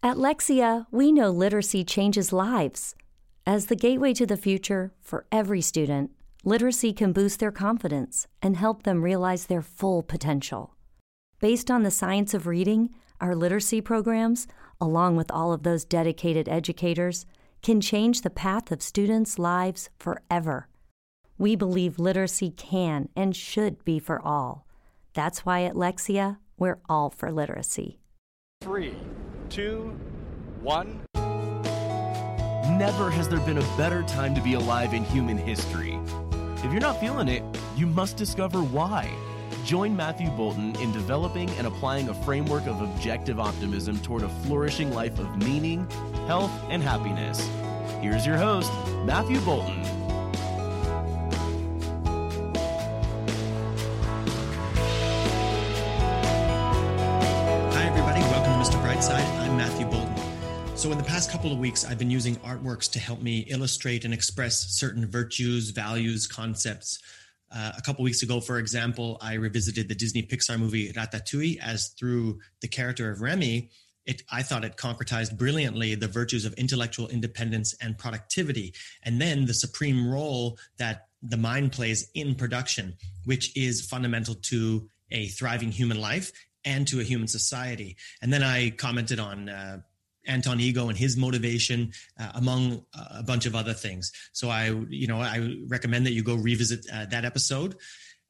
At Lexia, we know literacy changes lives. As the gateway to the future for every student, literacy can boost their confidence and help them realize their full potential. Based on the science of reading, our literacy programs, along with all of those dedicated educators, can change the path of students' lives forever. We believe literacy can and should be for all. That's why at Lexia, we're all for literacy. Three, two, one. Never has there been a better time to be alive in human history. If you're not feeling it, you must discover why. Join Matthew Boulton in developing and applying a framework of objective optimism toward a flourishing life of meaning, health, and happiness. Here's your host, Matthew Boulton. So, in the past couple of weeks, I've been using artworks to help me illustrate and express certain virtues, values, concepts. Uh, a couple weeks ago, for example, I revisited the Disney Pixar movie Ratatouille as through the character of Remy. It, I thought it concretized brilliantly the virtues of intellectual independence and productivity, and then the supreme role that the mind plays in production, which is fundamental to a thriving human life and to a human society. And then I commented on uh, Anton Ego and his motivation, uh, among uh, a bunch of other things. So I, you know, I recommend that you go revisit uh, that episode.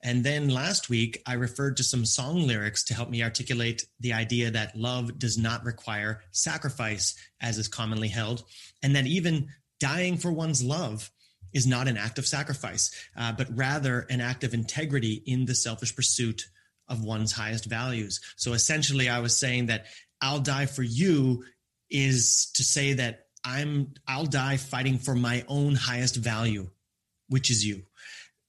And then last week, I referred to some song lyrics to help me articulate the idea that love does not require sacrifice, as is commonly held, and that even dying for one's love is not an act of sacrifice, uh, but rather an act of integrity in the selfish pursuit of one's highest values. So essentially, I was saying that I'll die for you is to say that I'm I'll die fighting for my own highest value, which is you.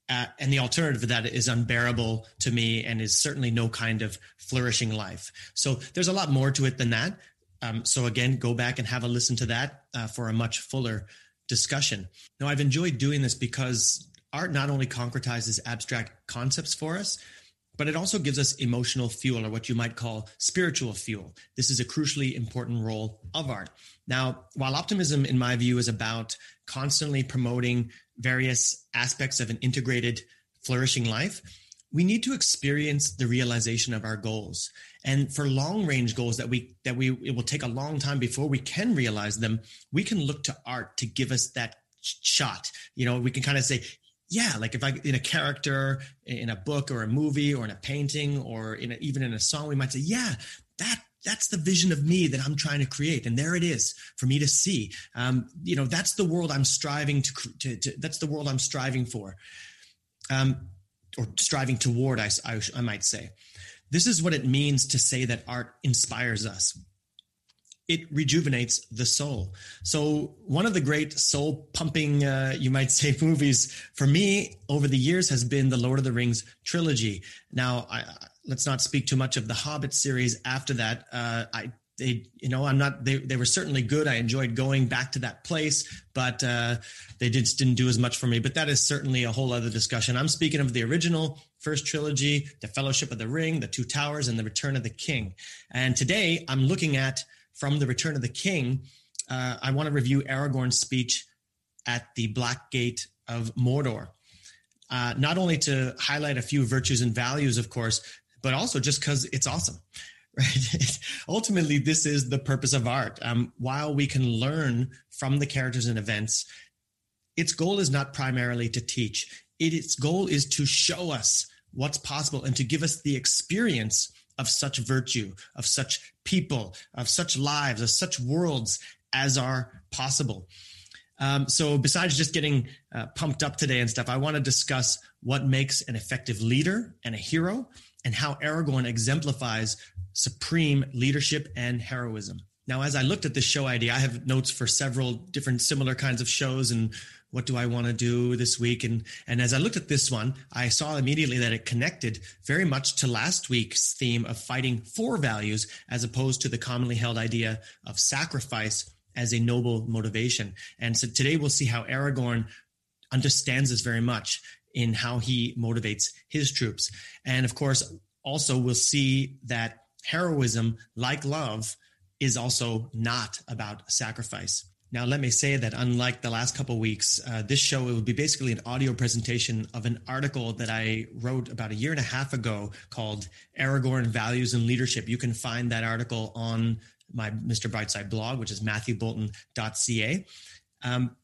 Uh, and the alternative to that is unbearable to me and is certainly no kind of flourishing life. So there's a lot more to it than that. Um, so again, go back and have a listen to that uh, for a much fuller discussion. Now, I've enjoyed doing this because art not only concretizes abstract concepts for us, but it also gives us emotional fuel or what you might call spiritual fuel. This is a crucially important role of art. Now, while optimism, in my view, is about constantly promoting various aspects of an integrated, flourishing life, we need to experience the realization of our goals. And for long range goals that we that we it will take a long time before we can realize them, we can look to art to give us that shot. You know, we can kind of say, yeah, like if I in a character in a book or a movie or in a painting or in a, even in a song, we might say, yeah, that that's the vision of me that I'm trying to create, and there it is for me to see. Um, you know, that's the world I'm striving to, to, to that's the world I'm striving for, um, or striving toward. I, I, I might say, this is what it means to say that art inspires us it rejuvenates the soul. So one of the great soul pumping, uh, you might say, movies for me over the years has been the Lord of the Rings trilogy. Now, I, let's not speak too much of the Hobbit series. After that, uh, I they you know i'm not they, they were certainly good i enjoyed going back to that place but uh, they just didn't do as much for me but that is certainly a whole other discussion i'm speaking of the original first trilogy the fellowship of the ring the two towers and the return of the king and today i'm looking at from The Return of the King, uh, I want to review Aragorn's speech at the Black Gate of Mordor. Uh, not only to highlight a few virtues and values, of course, but also just because it's awesome. Right? Ultimately, this is the purpose of art. Um, while we can learn from the characters and events, its goal is not primarily to teach. It, its goal is to show us what's possible and to give us the experience of such virtue, of such people, of such lives, of such worlds as are possible. Um, so, besides just getting uh, pumped up today and stuff, I want to discuss what makes an effective leader and a hero and how Aragorn exemplifies supreme leadership and heroism. Now, as I looked at this show idea, I have notes for several different similar kinds of shows and what do I want to do this week? And and as I looked at this one, I saw immediately that it connected very much to last week's theme of fighting for values as opposed to the commonly held idea of sacrifice as a noble motivation. And so today we'll see how Aragorn understands this very much in how he motivates his troops. And of course, also we'll see that heroism, like love, is also not about sacrifice. Now, let me say that unlike the last couple weeks, uh, this show it will be basically an audio presentation of an article that I wrote about a year and a half ago called Aragorn Values and Leadership. You can find that article on my Mr. Brightside blog, which is matthewboulton.ca. Um,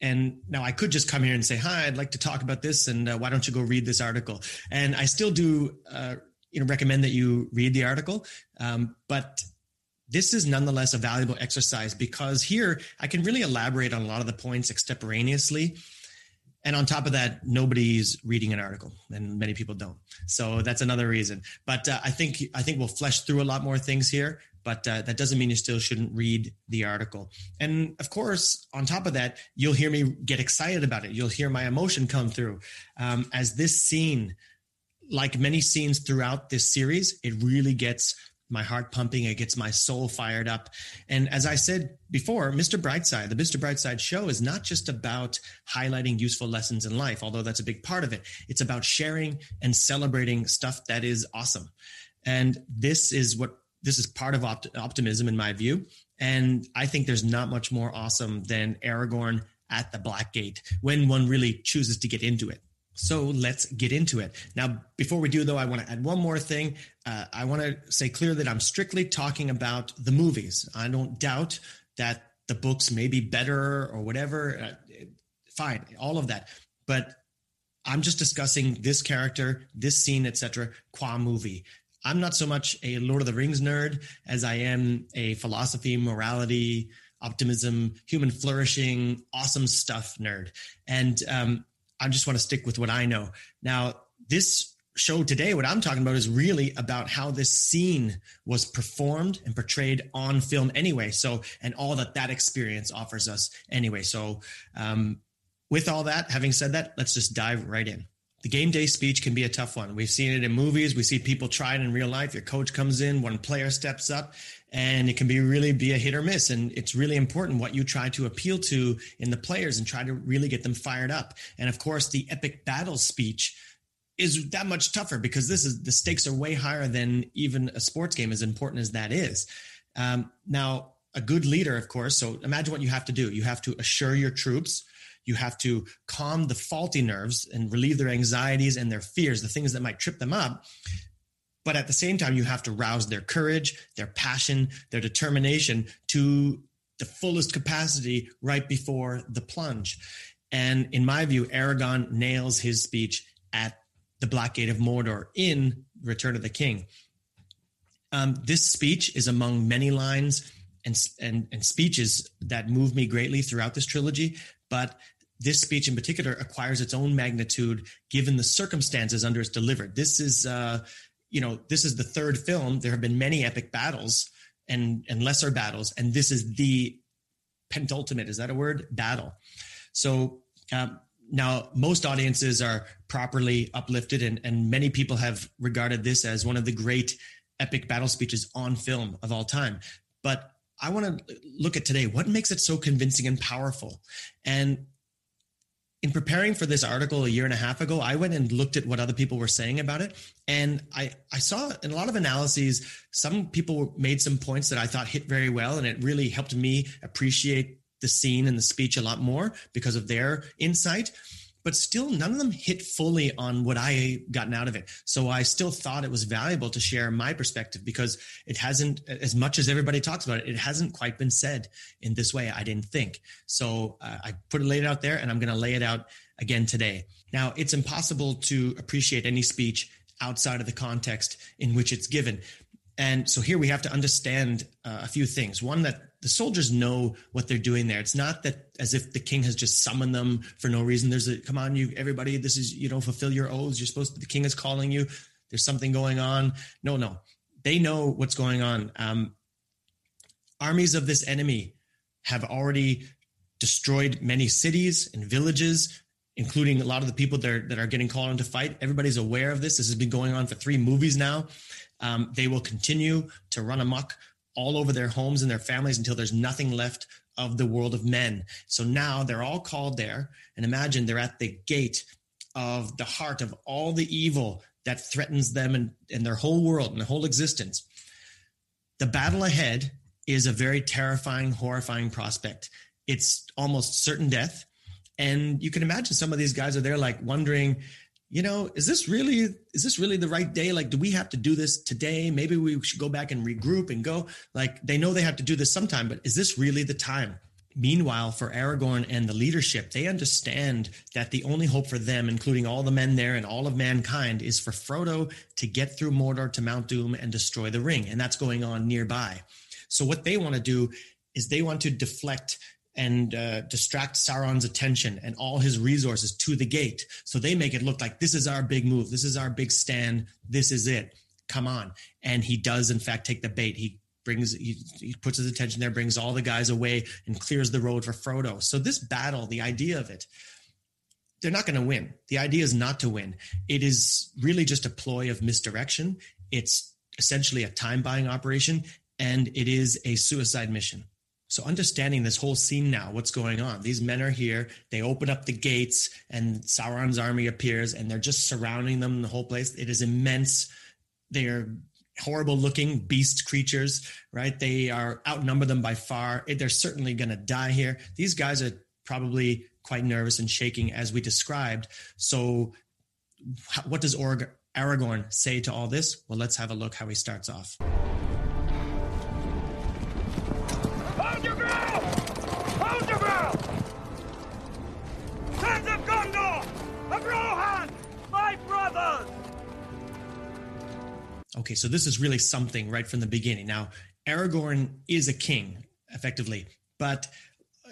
and now I could just come here and say, "Hi, I'd like to talk about this," and uh, why don't you go read this article? And I still do, uh, you know, recommend that you read the article. Um, but this is nonetheless a valuable exercise because here I can really elaborate on a lot of the points extemporaneously. And on top of that, nobody's reading an article, and many people don't. So that's another reason. But uh, I think I think we'll flesh through a lot more things here. But uh, that doesn't mean you still shouldn't read the article. And of course, on top of that, you'll hear me get excited about it. You'll hear my emotion come through um, as this scene, like many scenes throughout this series, it really gets my heart pumping. It gets my soul fired up. And as I said before, Mr. Brightside, the Mr. Brightside show is not just about highlighting useful lessons in life, although that's a big part of it. It's about sharing and celebrating stuff that is awesome. And this is what this is part of opt- optimism in my view. And I think there's not much more awesome than Aragorn at the Black Gate when one really chooses to get into it. So let's get into it. Now, before we do, though, I want to add one more thing. Uh, I want to say clear that I'm strictly talking about the movies. I don't doubt that the books may be better or whatever. Uh, fine, all of that. But I'm just discussing this character, this scene, etc. Qua movie. I'm not so much a Lord of the Rings nerd as I am a philosophy, morality, optimism, human flourishing, awesome stuff nerd. And um, I just want to stick with what I know. Now, this show today, what I'm talking about is really about how this scene was performed and portrayed on film anyway. So, and all that that experience offers us anyway. So, um, with all that, having said that, let's just dive right in. The game day speech can be a tough one. We've seen it in movies. We see people try it in real life. Your coach comes in, one player steps up, and it can be really be a hit or miss. And it's really important what you try to appeal to in the players and try to really get them fired up. And of course the epic battle speech is that much tougher because this is the stakes are way higher than even a sports game as important as that is. Um, now a good leader of course so imagine what you have to do. You have to assure your troops. You have to calm the faulty nerves and relieve their anxieties and their fears the things that might trip them up but at the same time, you have to rouse their courage, their passion, their determination to the fullest capacity right before the plunge. And in my view, Aragorn nails his speech at the Black Gate of Mordor in Return of the King. Um, this speech is among many lines and, and, and speeches that move me greatly throughout this trilogy. But this speech in particular acquires its own magnitude given the circumstances under it's delivered. This is uh, you know, this is the third film. There have been many epic battles and and lesser battles, and this is the penultimate. Is that a word? Battle. So um, now most audiences are properly uplifted, and and many people have regarded this as one of the great epic battle speeches on film of all time. But I want to look at today. What makes it so convincing and powerful? And in preparing for this article a year and a half ago, I went and looked at what other people were saying about it. And I, I saw in a lot of analyses, some people made some points that I thought hit very well. And it really helped me appreciate the scene and the speech a lot more because of their insight but still none of them hit fully on what I gotten out of it. So I still thought it was valuable to share my perspective because it hasn't, as much as everybody talks about it, it hasn't quite been said in this way. I didn't think. So uh, I put it laid out there and I'm going to lay it out again today. Now it's impossible to appreciate any speech outside of the context in which it's given. And so here we have to understand uh, a few things. One, that the soldiers know what they're doing there. It's not that as if the king has just summoned them for no reason. There's a come on, you everybody. This is you know fulfill your oaths. You're supposed to. The king is calling you. There's something going on. No, no, they know what's going on. Um, armies of this enemy have already destroyed many cities and villages, including a lot of the people that are, that are getting called on to fight. Everybody's aware of this. This has been going on for three movies now. Um, they will continue to run amok all over their homes and their families until there's nothing left of the world of men. So now they're all called there. And imagine they're at the gate of the heart of all the evil that threatens them and, and their whole world and their whole existence. The battle ahead is a very terrifying, horrifying prospect. It's almost certain death. And you can imagine some of these guys are there like wondering, you know, is this really is this really the right day? Like, do we have to do this today? Maybe we should go back and regroup and go. Like, they know they have to do this sometime, but is this really the time? Meanwhile, for Aragorn and the leadership, they understand that the only hope for them, including all the men there and all of mankind, is for Frodo to get through Mordor to Mount Doom and destroy the ring. And that's going on nearby. So, what they want to do is they want to deflect and uh, distract Sauron's attention and all his resources to the gate. So they make it look like this is our big move. This is our big stand. This is it. Come on. And he does, in fact, take the bait. He brings, he, he puts his attention there, brings all the guys away, and clears the road for Frodo. So this battle, the idea of it, they're not going to win. The idea is not to win. It is really just a ploy of misdirection. It's essentially a time buying operation, and it is a suicide mission. So understanding this whole scene now, what's going on? These men are here. They open up the gates, and Sauron's army appears, and they're just surrounding them. The whole place. It is immense. They are horrible looking beast creatures, right? They are outnumber them by far. Eh, they're certainly going to die here. These guys are probably quite nervous and shaking, as we described. So, what does Aragorn say to all this? Well, let's have a look how he starts off. Okay, so this is really something right from the beginning. Now, Aragorn is a king, effectively, but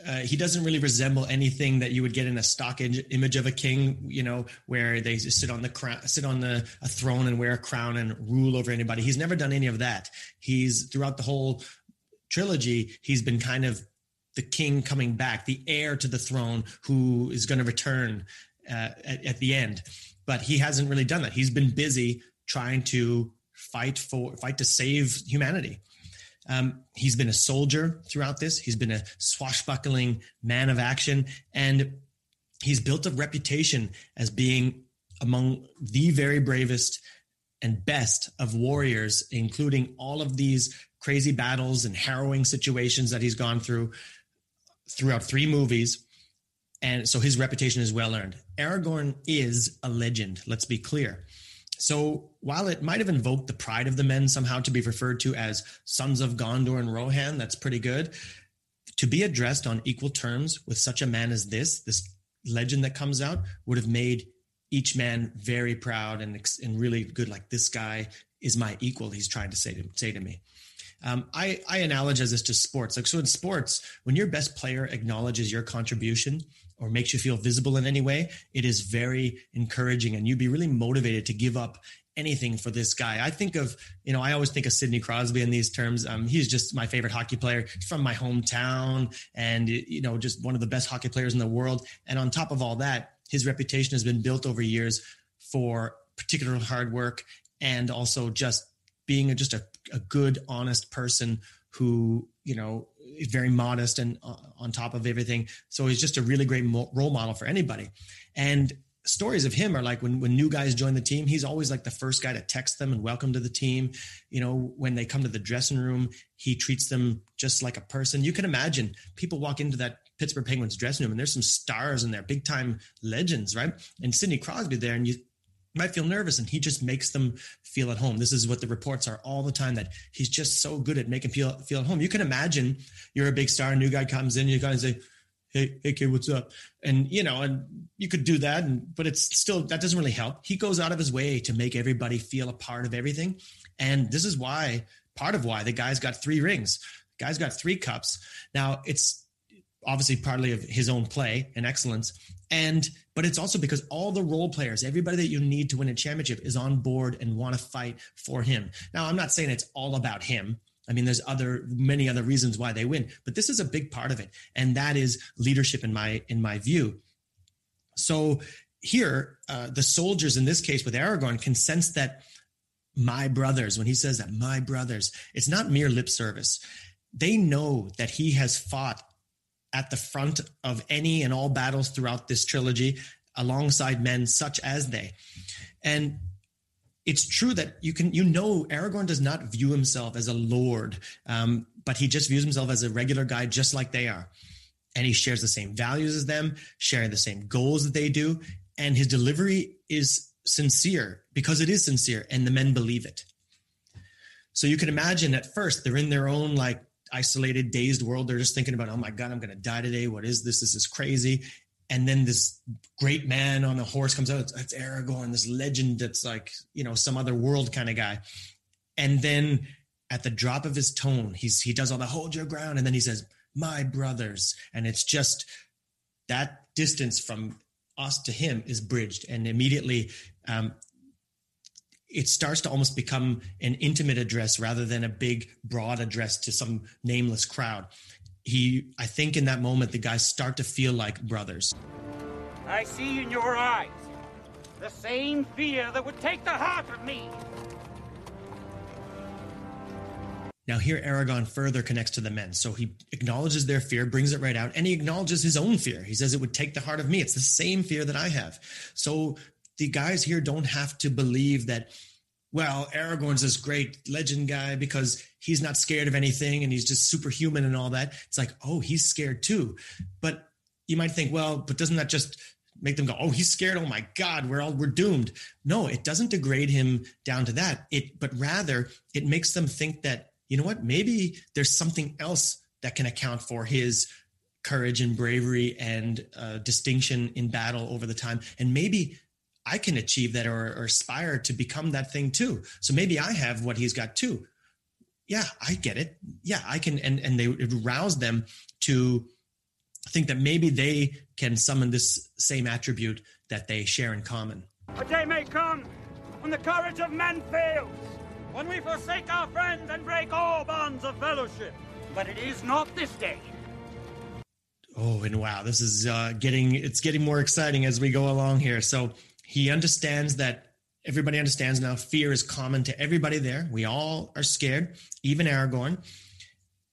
uh, he doesn't really resemble anything that you would get in a stock image of a king, you know, where they sit on the crown, sit on the a throne and wear a crown and rule over anybody. He's never done any of that. He's throughout the whole trilogy, he's been kind of the king coming back, the heir to the throne, who is going to return uh, at, at the end. But he hasn't really done that. He's been busy trying to fight for fight to save humanity. Um, he's been a soldier throughout this. He's been a swashbuckling man of action, and he's built a reputation as being among the very bravest and best of warriors, including all of these crazy battles and harrowing situations that he's gone through throughout three movies. And so his reputation is well earned. Aragorn is a legend, let's be clear. So while it might have invoked the pride of the men somehow to be referred to as sons of Gondor and Rohan, that's pretty good. To be addressed on equal terms with such a man as this, this legend that comes out, would have made each man very proud and, and really good. Like this guy is my equal. He's trying to say to say to me. Um, I, I analogize this to sports. Like so in sports, when your best player acknowledges your contribution or makes you feel visible in any way, it is very encouraging and you'd be really motivated to give up anything for this guy. I think of, you know, I always think of Sidney Crosby in these terms. Um, he's just my favorite hockey player from my hometown and, you know, just one of the best hockey players in the world. And on top of all that, his reputation has been built over years for particular hard work and also just being a, just a, a good, honest person who, you know, very modest and uh, on top of everything. So he's just a really great mo- role model for anybody. And stories of him are like when when new guys join the team, he's always like the first guy to text them and welcome to the team. You know, when they come to the dressing room, he treats them just like a person. You can imagine people walk into that Pittsburgh Penguins dressing room and there's some stars in there, big time legends, right? And Sidney Crosby there, and you might feel nervous and he just makes them feel at home. This is what the reports are all the time that he's just so good at making people feel at home. You can imagine you're a big star, a new guy comes in, you kind of say, Hey, hey kid, what's up? And you know, and you could do that, and but it's still that doesn't really help. He goes out of his way to make everybody feel a part of everything. And this is why part of why the guy's got three rings. The guy's got three cups. Now it's obviously partly of his own play and excellence and but it's also because all the role players everybody that you need to win a championship is on board and want to fight for him. Now i'm not saying it's all about him. I mean there's other many other reasons why they win but this is a big part of it. And that is leadership in my in my view. So here uh, the soldiers in this case with aragorn can sense that my brothers when he says that my brothers it's not mere lip service. They know that he has fought at the front of any and all battles throughout this trilogy alongside men such as they. And it's true that you can you know Aragorn does not view himself as a lord, um, but he just views himself as a regular guy, just like they are, and he shares the same values as them, sharing the same goals that they do, and his delivery is sincere because it is sincere, and the men believe it. So you can imagine at first they're in their own like isolated, dazed world. They're just thinking about, oh my god, I'm going to die today. What is this? This is crazy and then this great man on a horse comes out. It's, it's Aragorn, this legend that's like you know some other world kind of guy. And then at the drop of his tone, he's he does all the hold your ground, and then he says, "My brothers," and it's just that distance from us to him is bridged, and immediately um, it starts to almost become an intimate address rather than a big, broad address to some nameless crowd. He i think in that moment the guys start to feel like brothers. I see in your eyes the same fear that would take the heart of me. Now here Aragorn further connects to the men. So he acknowledges their fear brings it right out and he acknowledges his own fear. He says it would take the heart of me. It's the same fear that i have. So the guys here don't have to believe that well, Aragorn's this great legend guy because he's not scared of anything and he's just superhuman and all that. It's like, oh, he's scared too. But you might think, well, but doesn't that just make them go, oh, he's scared. Oh my God, we're all we're doomed. No, it doesn't degrade him down to that. It, but rather it makes them think that, you know what, maybe there's something else that can account for his courage and bravery and uh, distinction in battle over the time. And maybe I can achieve that or, or aspire to become that thing too. So maybe I have what he's got too. Yeah, I get it. Yeah, I can. And, and they it rouse them to think that maybe they can summon this same attribute that they share in common. A day may come when the courage of men fails, when we forsake our friends and break all bonds of fellowship. But it is not this day. Oh, and wow, this is uh, getting it's getting more exciting as we go along here. So he understands that everybody understands now fear is common to everybody there. We all are scared, even Aragorn.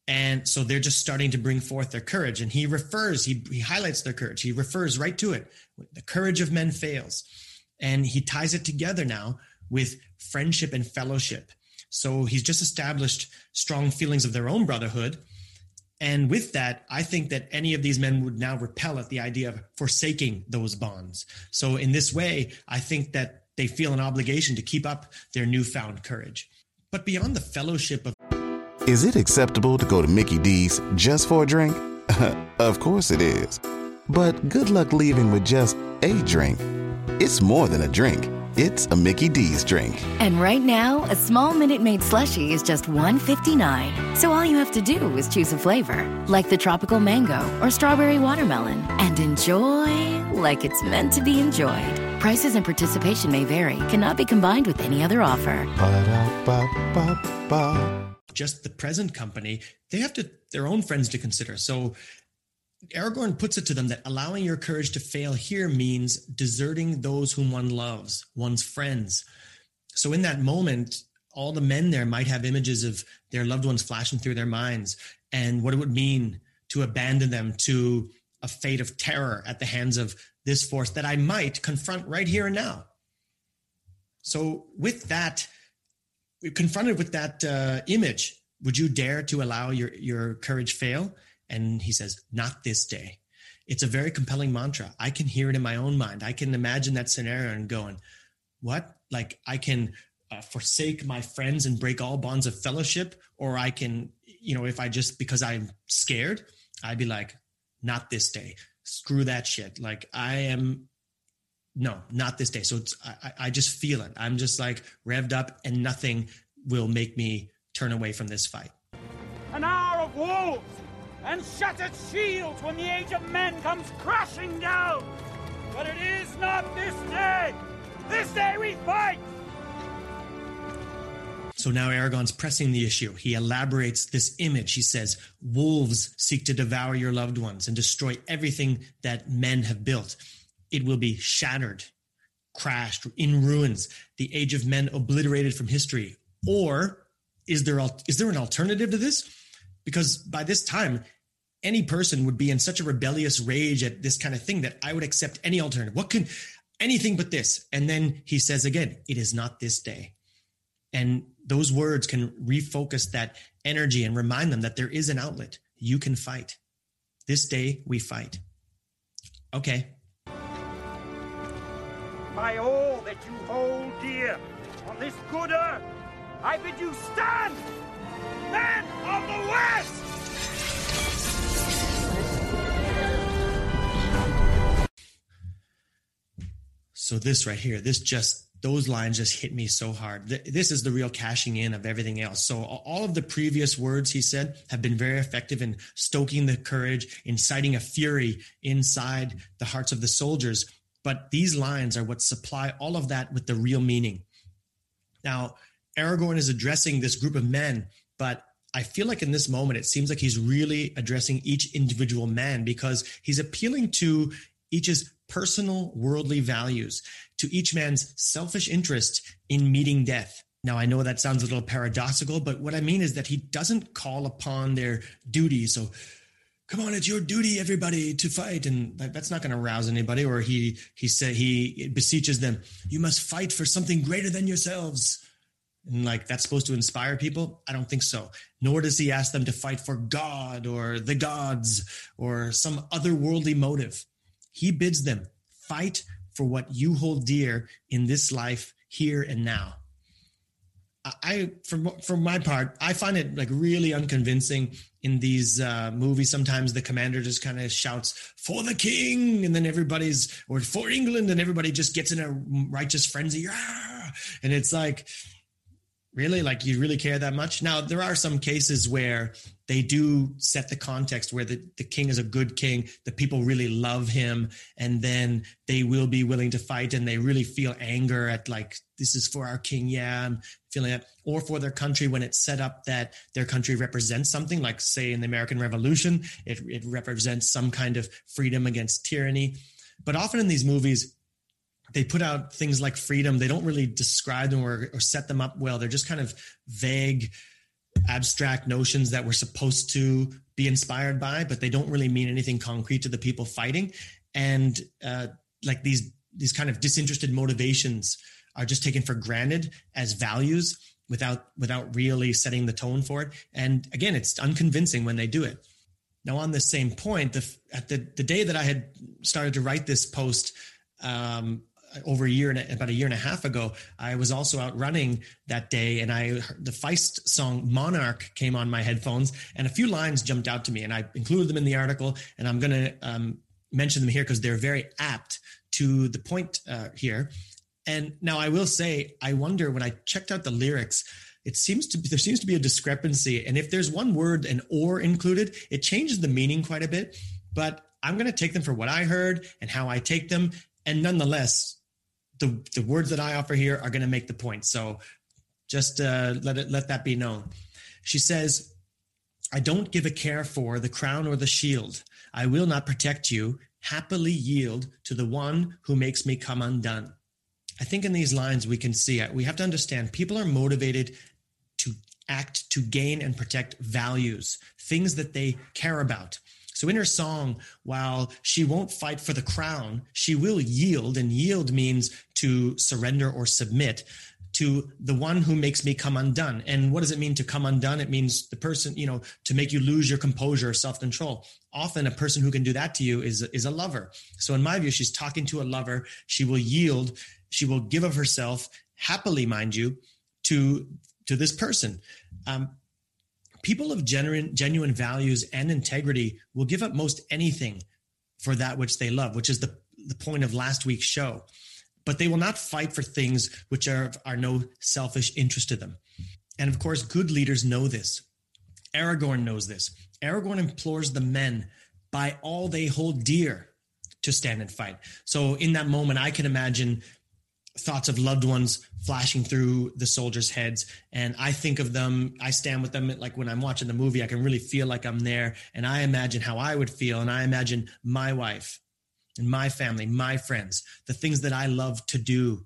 And so they're just starting to bring forth their courage. And he refers, he, he highlights their courage. He refers right to it. The courage of men fails. And he ties it together now with friendship and fellowship. So he's just established strong feelings of their own brotherhood and with that, I think that any of these men would now repel at the idea of forsaking those bonds. So, in this way, I think that they feel an obligation to keep up their newfound courage. But beyond the fellowship of. Is it acceptable to go to Mickey D's just for a drink? of course it is. But good luck leaving with just a drink. It's more than a drink. It's a Mickey D's drink. And right now, a small Minute Maid slushie is just $1.59. So all you have to do is choose a flavor, like the tropical mango or strawberry watermelon, and enjoy like it's meant to be enjoyed. Prices and participation may vary, cannot be combined with any other offer. Ba-da-ba-ba-ba. Just the present company, they have to their own friends to consider. So Aragorn puts it to them that allowing your courage to fail here means deserting those whom one loves, one's friends. So in that moment, all the men there might have images of their loved ones flashing through their minds and what it would mean to abandon them to a fate of terror at the hands of this force that I might confront right here and now. So, with that, confronted with that uh, image, would you dare to allow your, your courage fail? And he says, Not this day. It's a very compelling mantra. I can hear it in my own mind. I can imagine that scenario and going, What? Like, I can uh, forsake my friends and break all bonds of fellowship, or I can, you know, if I just because I'm scared, I'd be like, Not this day. Screw that shit. Like, I am no, not this day. So I, I just feel it. I'm just like revved up, and nothing will make me turn away from this fight. An hour of wolves and shattered shields when the age of men comes crashing down. But it is not this day. This day we fight. So now Aragorn's pressing the issue. He elaborates this image. He says, Wolves seek to devour your loved ones and destroy everything that men have built. It will be shattered, crashed, in ruins, the age of men obliterated from history. Or is there, is there an alternative to this? Because by this time any person would be in such a rebellious rage at this kind of thing that I would accept any alternative. What can anything but this. And then he says again, it is not this day. And those words can refocus that energy and remind them that there is an outlet. You can fight. This day we fight. Okay. By all that you hold dear on this good earth, I bid you stand, So this right here, this just those lines just hit me so hard. This is the real cashing in of everything else. So all of the previous words he said have been very effective in stoking the courage, inciting a fury inside the hearts of the soldiers. But these lines are what supply all of that with the real meaning. Now, Aragorn is addressing this group of men, but I feel like in this moment, it seems like he's really addressing each individual man because he's appealing to each's personal worldly values, to each man's selfish interest in meeting death. Now, I know that sounds a little paradoxical, but what I mean is that he doesn't call upon their duty. So, come on, it's your duty, everybody, to fight, and that's not going to rouse anybody. Or he he said he beseeches them, "You must fight for something greater than yourselves." And like that's supposed to inspire people? I don't think so. Nor does he ask them to fight for God or the gods or some otherworldly motive. He bids them fight for what you hold dear in this life here and now. I, from from my part, I find it like really unconvincing in these uh, movies. Sometimes the commander just kind of shouts for the king, and then everybody's or for England, and everybody just gets in a righteous frenzy, and it's like really? Like you really care that much? Now there are some cases where they do set the context where the, the king is a good king the people really love him and then they will be willing to fight and they really feel anger at like this is for our king yeah i'm feeling that. Or for their country when it's set up that their country represents something like say in the american revolution it, it represents some kind of freedom against tyranny. But often in these movies they put out things like freedom. They don't really describe them or, or set them up well. They're just kind of vague, abstract notions that we're supposed to be inspired by, but they don't really mean anything concrete to the people fighting. And uh, like these these kind of disinterested motivations are just taken for granted as values without without really setting the tone for it. And again, it's unconvincing when they do it. Now, on the same point, the, at the the day that I had started to write this post, um, over a year and about a year and a half ago, I was also out running that day, and I the Feist song "Monarch" came on my headphones, and a few lines jumped out to me, and I included them in the article, and I'm going to um, mention them here because they're very apt to the point uh, here. And now I will say, I wonder when I checked out the lyrics, it seems to be, there seems to be a discrepancy, and if there's one word and "or" included, it changes the meaning quite a bit. But I'm going to take them for what I heard and how I take them, and nonetheless, the, the words that I offer here are going to make the point. So just uh, let it let that be known. She says, "I don't give a care for the crown or the shield. I will not protect you. Happily yield to the one who makes me come undone." I think in these lines we can see. We have to understand people are motivated to act to gain and protect values, things that they care about. So in her song, while she won't fight for the crown, she will yield, and yield means to surrender or submit to the one who makes me come undone. And what does it mean to come undone? It means the person, you know, to make you lose your composure or self-control. Often a person who can do that to you is, is a lover. So in my view, she's talking to a lover. She will yield. She will give of herself happily, mind you, to, to this person. Um, people of genuine, genuine values and integrity will give up most anything for that which they love, which is the, the point of last week's show. But they will not fight for things which are, are no selfish interest to them. And of course, good leaders know this. Aragorn knows this. Aragorn implores the men by all they hold dear to stand and fight. So in that moment, I can imagine thoughts of loved ones flashing through the soldiers' heads. And I think of them, I stand with them like when I'm watching the movie, I can really feel like I'm there. And I imagine how I would feel. And I imagine my wife and my family, my friends, the things that I love to do,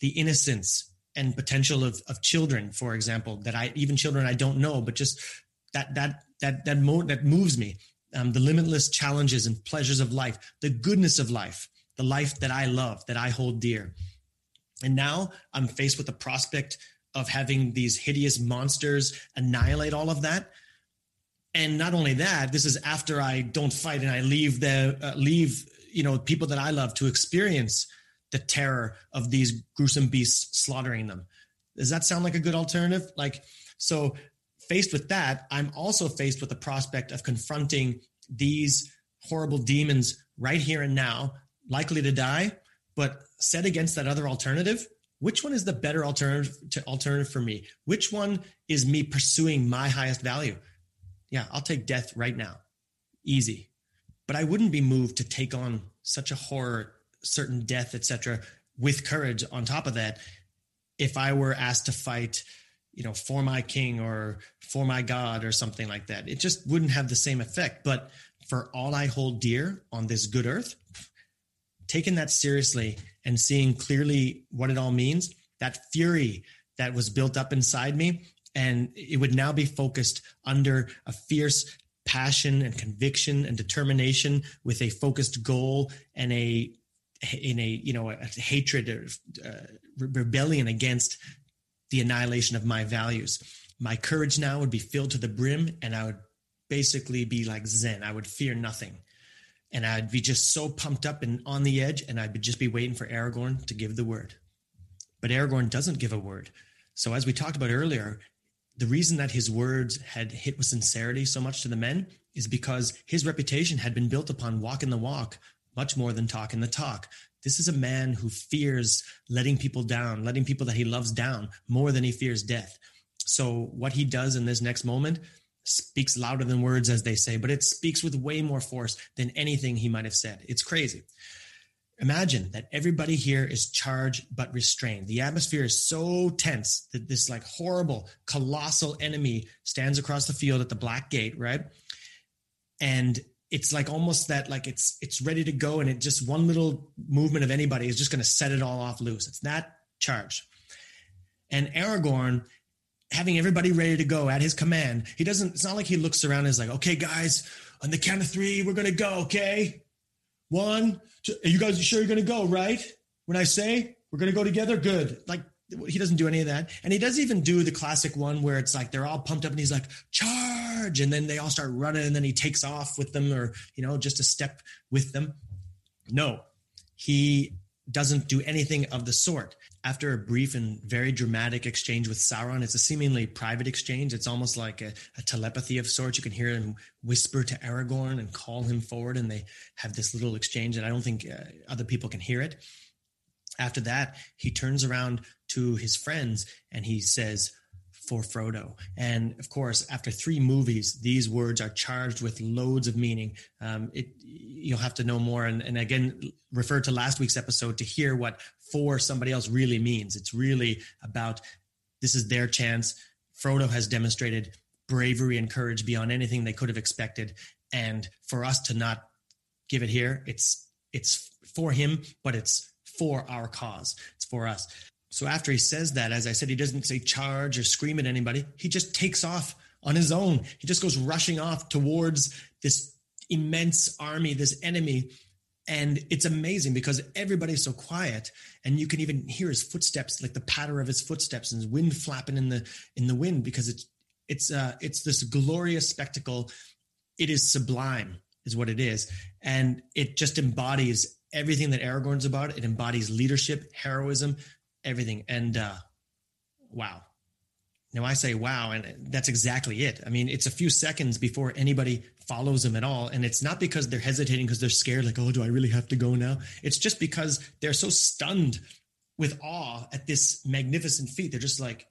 the innocence and potential of, of children, for example, that I, even children I don't know, but just that, that, that, that, mo- that moves me. Um, the limitless challenges and pleasures of life, the goodness of life the life that I love, that I hold dear. And now I'm faced with the prospect of having these hideous monsters annihilate all of that. And not only that, this is after I don't fight and I leave the uh, leave you know people that I love to experience the terror of these gruesome beasts slaughtering them. Does that sound like a good alternative? Like so faced with that, I'm also faced with the prospect of confronting these horrible demons right here and now, likely to die, but set against that other alternative, which one is the better alternative to alternative for me? Which one is me pursuing my highest value? Yeah, I'll take death right now. Easy. But I wouldn't be moved to take on such a horror, certain death, etc., with courage on top of that if I were asked to fight you know, for my king or for my God or something like that. It just wouldn't have the same effect. But for all I hold dear on this good earth, taking that seriously and seeing clearly what it all means, that fury that was built up inside me, and it would now be focused under a fierce passion and conviction and determination with a focused goal and a in a you know a, hatred or uh, rebellion against the annihilation of my values. My courage now would be filled to the brim, and I would basically be like Zen. I would fear nothing. And I'd be just so pumped up and on the edge, and I'd just be waiting for Aragorn to give the word. But Aragorn doesn't give a word. So, as we talked about earlier, the reason that his words had hit with sincerity so much to the men is because his reputation had been built upon walking the walk much more than talking the talk. This is a man who fears letting people down, letting people that he loves down more than he fears death. So, what he does in this next moment speaks louder than words, as they say, but it speaks with way more force than anything he might have said. It's crazy. Imagine that everybody here is charged but restrained. The atmosphere is so tense that this like horrible, colossal enemy stands across the field at the Black Gate, right? And it's like almost that like it's it's ready to go and it just one little movement of anybody is just going to set it all off loose it's that charge and aragorn having everybody ready to go at his command. He doesn't it's not like he looks around and is like okay guys on the count of three we're going to go okay? One two, you guys sure you're going to go right? When i say we're going to go together good. Like he doesn't do any of that. And he doesn't even do the classic one where it's like they're all pumped up and he's like charge! And then they all start running and then he takes off with them or you know just a step with them. No he doesn't do anything of the sort after a brief and very dramatic exchange with sauron it's a seemingly private exchange. It's almost like a, a telepathy of sorts. You can hear him whisper to aragorn and call him forward and they have this little exchange and i don't think uh, other people can hear it. After that, he turns around to his friends and he says, for Frodo. And of course, after three movies, these words are charged with loads of meaning. Um, it, you'll have to know more. And, and again, refer to last week's episode to hear what for somebody else really means. It's really about this is their chance. Frodo has demonstrated bravery and courage beyond anything they could have expected. And for us to not give it here, it's it's for him, but it's for our cause. It's for us. So after he says that, as I said, he doesn't say charge or scream at anybody. He just takes off on his own. He just goes rushing off towards this immense army, this enemy. And it's amazing because everybody's so quiet and you can even hear his footsteps, like the patter of his footsteps and his wind flapping in the in the wind because it's it's uh it's this glorious spectacle. It is sublime, is what it is. And it just embodies everything that Aragorn's about. It embodies leadership, heroism, everything. And uh, wow. Now I say wow, and that's exactly it. I mean, it's a few seconds before anybody follows them at all. And it's not because they're hesitating because they're scared, like, oh, do I really have to go now? It's just because they're so stunned with awe at this magnificent feat. They're just like,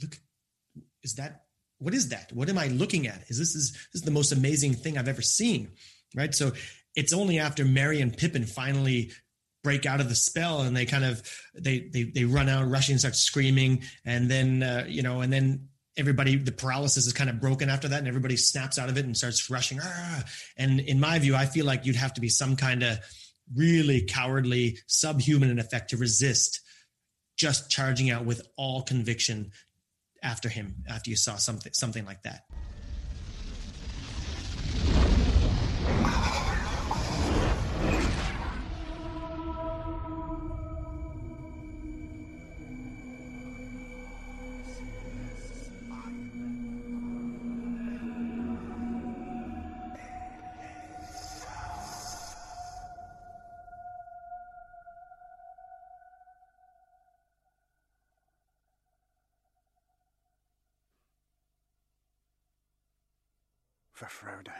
look, is that what is that? What am I looking at? Is this is this is the most amazing thing I've ever seen? Right. So it's only after Merry and Pippin finally break out of the spell and they kind of they they they run out rushing start screaming. And then uh, you know and then everybody the paralysis is kind of broken after that and everybody snaps out of it and starts rushing. Ah! and in my view i feel like you'd have to be some kind of really cowardly subhuman in effect to resist just charging out with all conviction after him after you saw something something like that Frodo.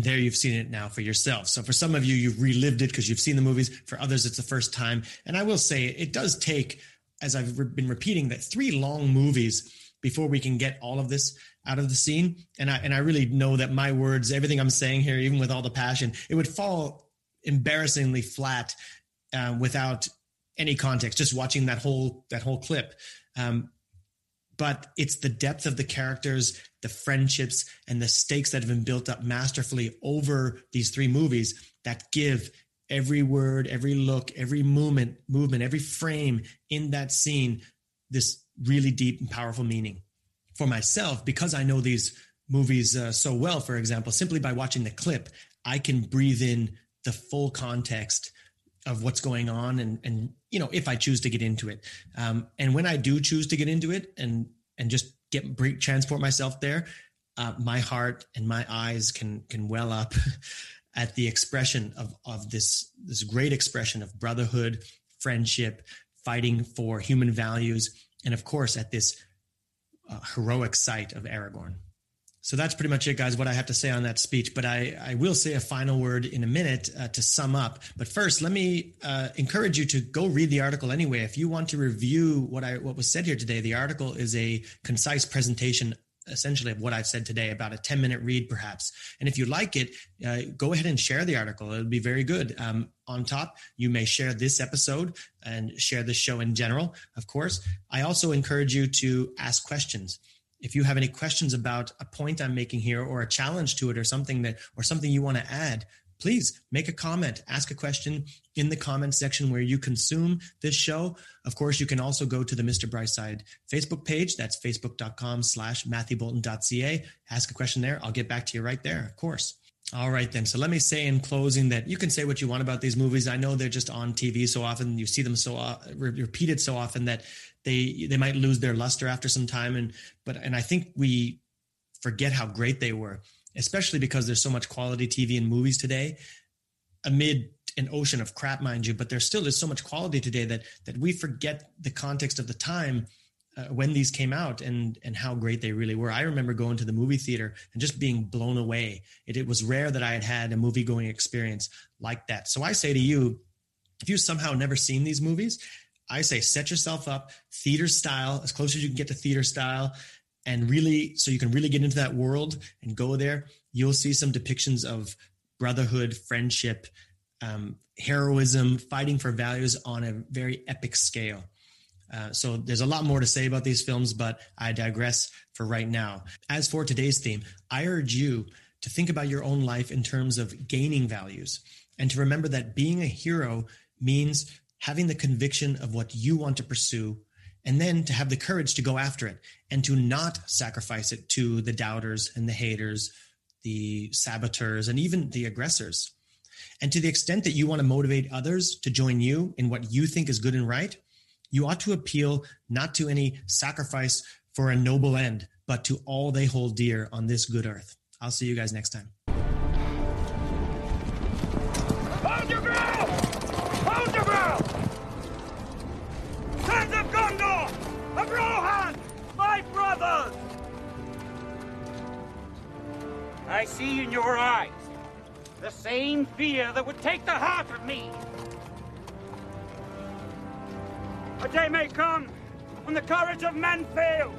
And there you've seen it now for yourself. So for some of you, you've relived it because you've seen the movies. For others, it's the first time. And I will say it does take, as I've re- been repeating, that three long movies before we can get all of this out of the scene. And I and I really know that my words, everything I'm saying here, even with all the passion, it would fall embarrassingly flat uh, without any context. Just watching that whole that whole clip. Um, but it's the depth of the characters, the friendships, and the stakes that have been built up masterfully over these three movies that give every word, every look, every movement, movement, every frame in that scene this really deep and powerful meaning. For myself, because I know these movies uh, so well, for example, simply by watching the clip, I can breathe in the full context of what's going on and and you know if i choose to get into it. Um, and when i do choose to get into it and and just get break, transport myself there uh, my heart and my eyes can can well up at the expression of of this this great expression of brotherhood friendship fighting for human values and of course at this uh, heroic sight of aragorn so that's pretty much it, guys, what I have to say on that speech. But I, I will say a final word in a minute uh, to sum up. But first, let me uh, encourage you to go read the article anyway. If you want to review what I what was said here today, the article is a concise presentation essentially of what I've said today, about a 10 minute read perhaps. And if you like it, uh, go ahead and share the article. It'll be very good. Um, on top, you may share this episode and share the show in general, of course. I also encourage you to ask questions if you have any questions about a point I'm making here or a challenge to it or something that or something you want to add, please make a comment, ask a question in the comment section where you consume this show. Of course, you can also go to the Mr. Brightside Facebook page. That's facebook.com slash matthewboulton.ca. Ask a question there. I'll get back to you right there, of course. All right, then. So let me say in closing that you can say what you want about these movies. I know they're just on TV so often. You see them so uh, repeated so often that they they might lose their luster after some time. And but and I think we forget how great they were, especially because there's so much quality TV and movies today, amid an ocean of crap, mind you. But there still is so much quality today that that we forget the context of the time uh, when these came out and and how great they really were. I remember going to the movie theater and just being blown away. It, it was rare that I had had a movie going experience like that. So I say to you, if you somehow never seen these movies, I say set yourself up theater style as close as you can get to theater style and really so you can really get into that world and go there you'll see some depictions of brotherhood friendship um, heroism fighting for values on a very epic scale uh, so there's a lot more to say about these films, but I digress for right now. As for today's theme, I urge you to think about your own life in terms of gaining values and to remember that being a hero means having the conviction of what you want to pursue and then to have the courage to go after it and to not sacrifice it to the doubters and the haters, the saboteurs, and even the aggressors. And to the extent that you want to motivate others to join you in what you think is good and right, you ought to appeal not to any sacrifice for a noble end, but to all they hold dear on this good earth. I'll see you guys next time. Hold your ground! Hold your ground! Sons of Gondor! Of Rohan! My brothers! I see in your eyes the same fear that would take the heart of me. A day may come when the courage of men fails,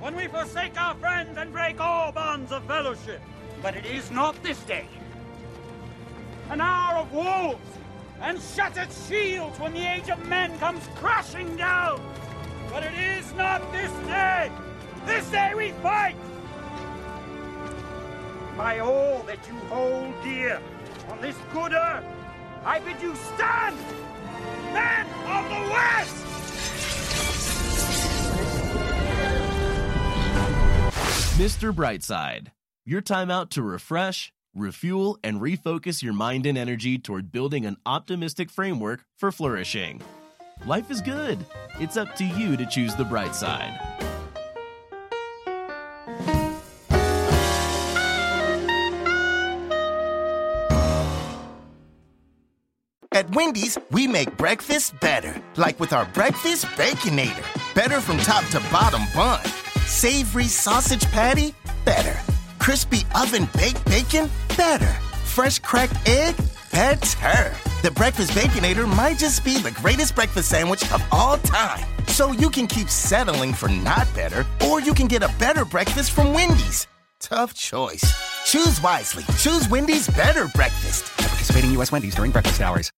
when we forsake our friends and break all bonds of fellowship. But it is not this day. An hour of wolves and shattered shields when the age of men comes crashing down. But it is not this day. This day we fight. By all that you hold dear on this good earth, I bid you stand, men of the West! Mr. Brightside, your time out to refresh, refuel, and refocus your mind and energy toward building an optimistic framework for flourishing. life is good. It's up to you to choose the bright side. At Wendy's, we make breakfast better. Like with our Breakfast Baconator. Better from top to bottom bun. Savory sausage patty? Better. Crispy oven baked bacon? Better. Fresh cracked egg? Better. The Breakfast Baconator might just be the greatest breakfast sandwich of all time. So you can keep settling for not better, or you can get a better breakfast from Wendy's. Tough choice. Choose wisely. Choose Wendy's better breakfast. Participating U.S. Wendy's during breakfast hours.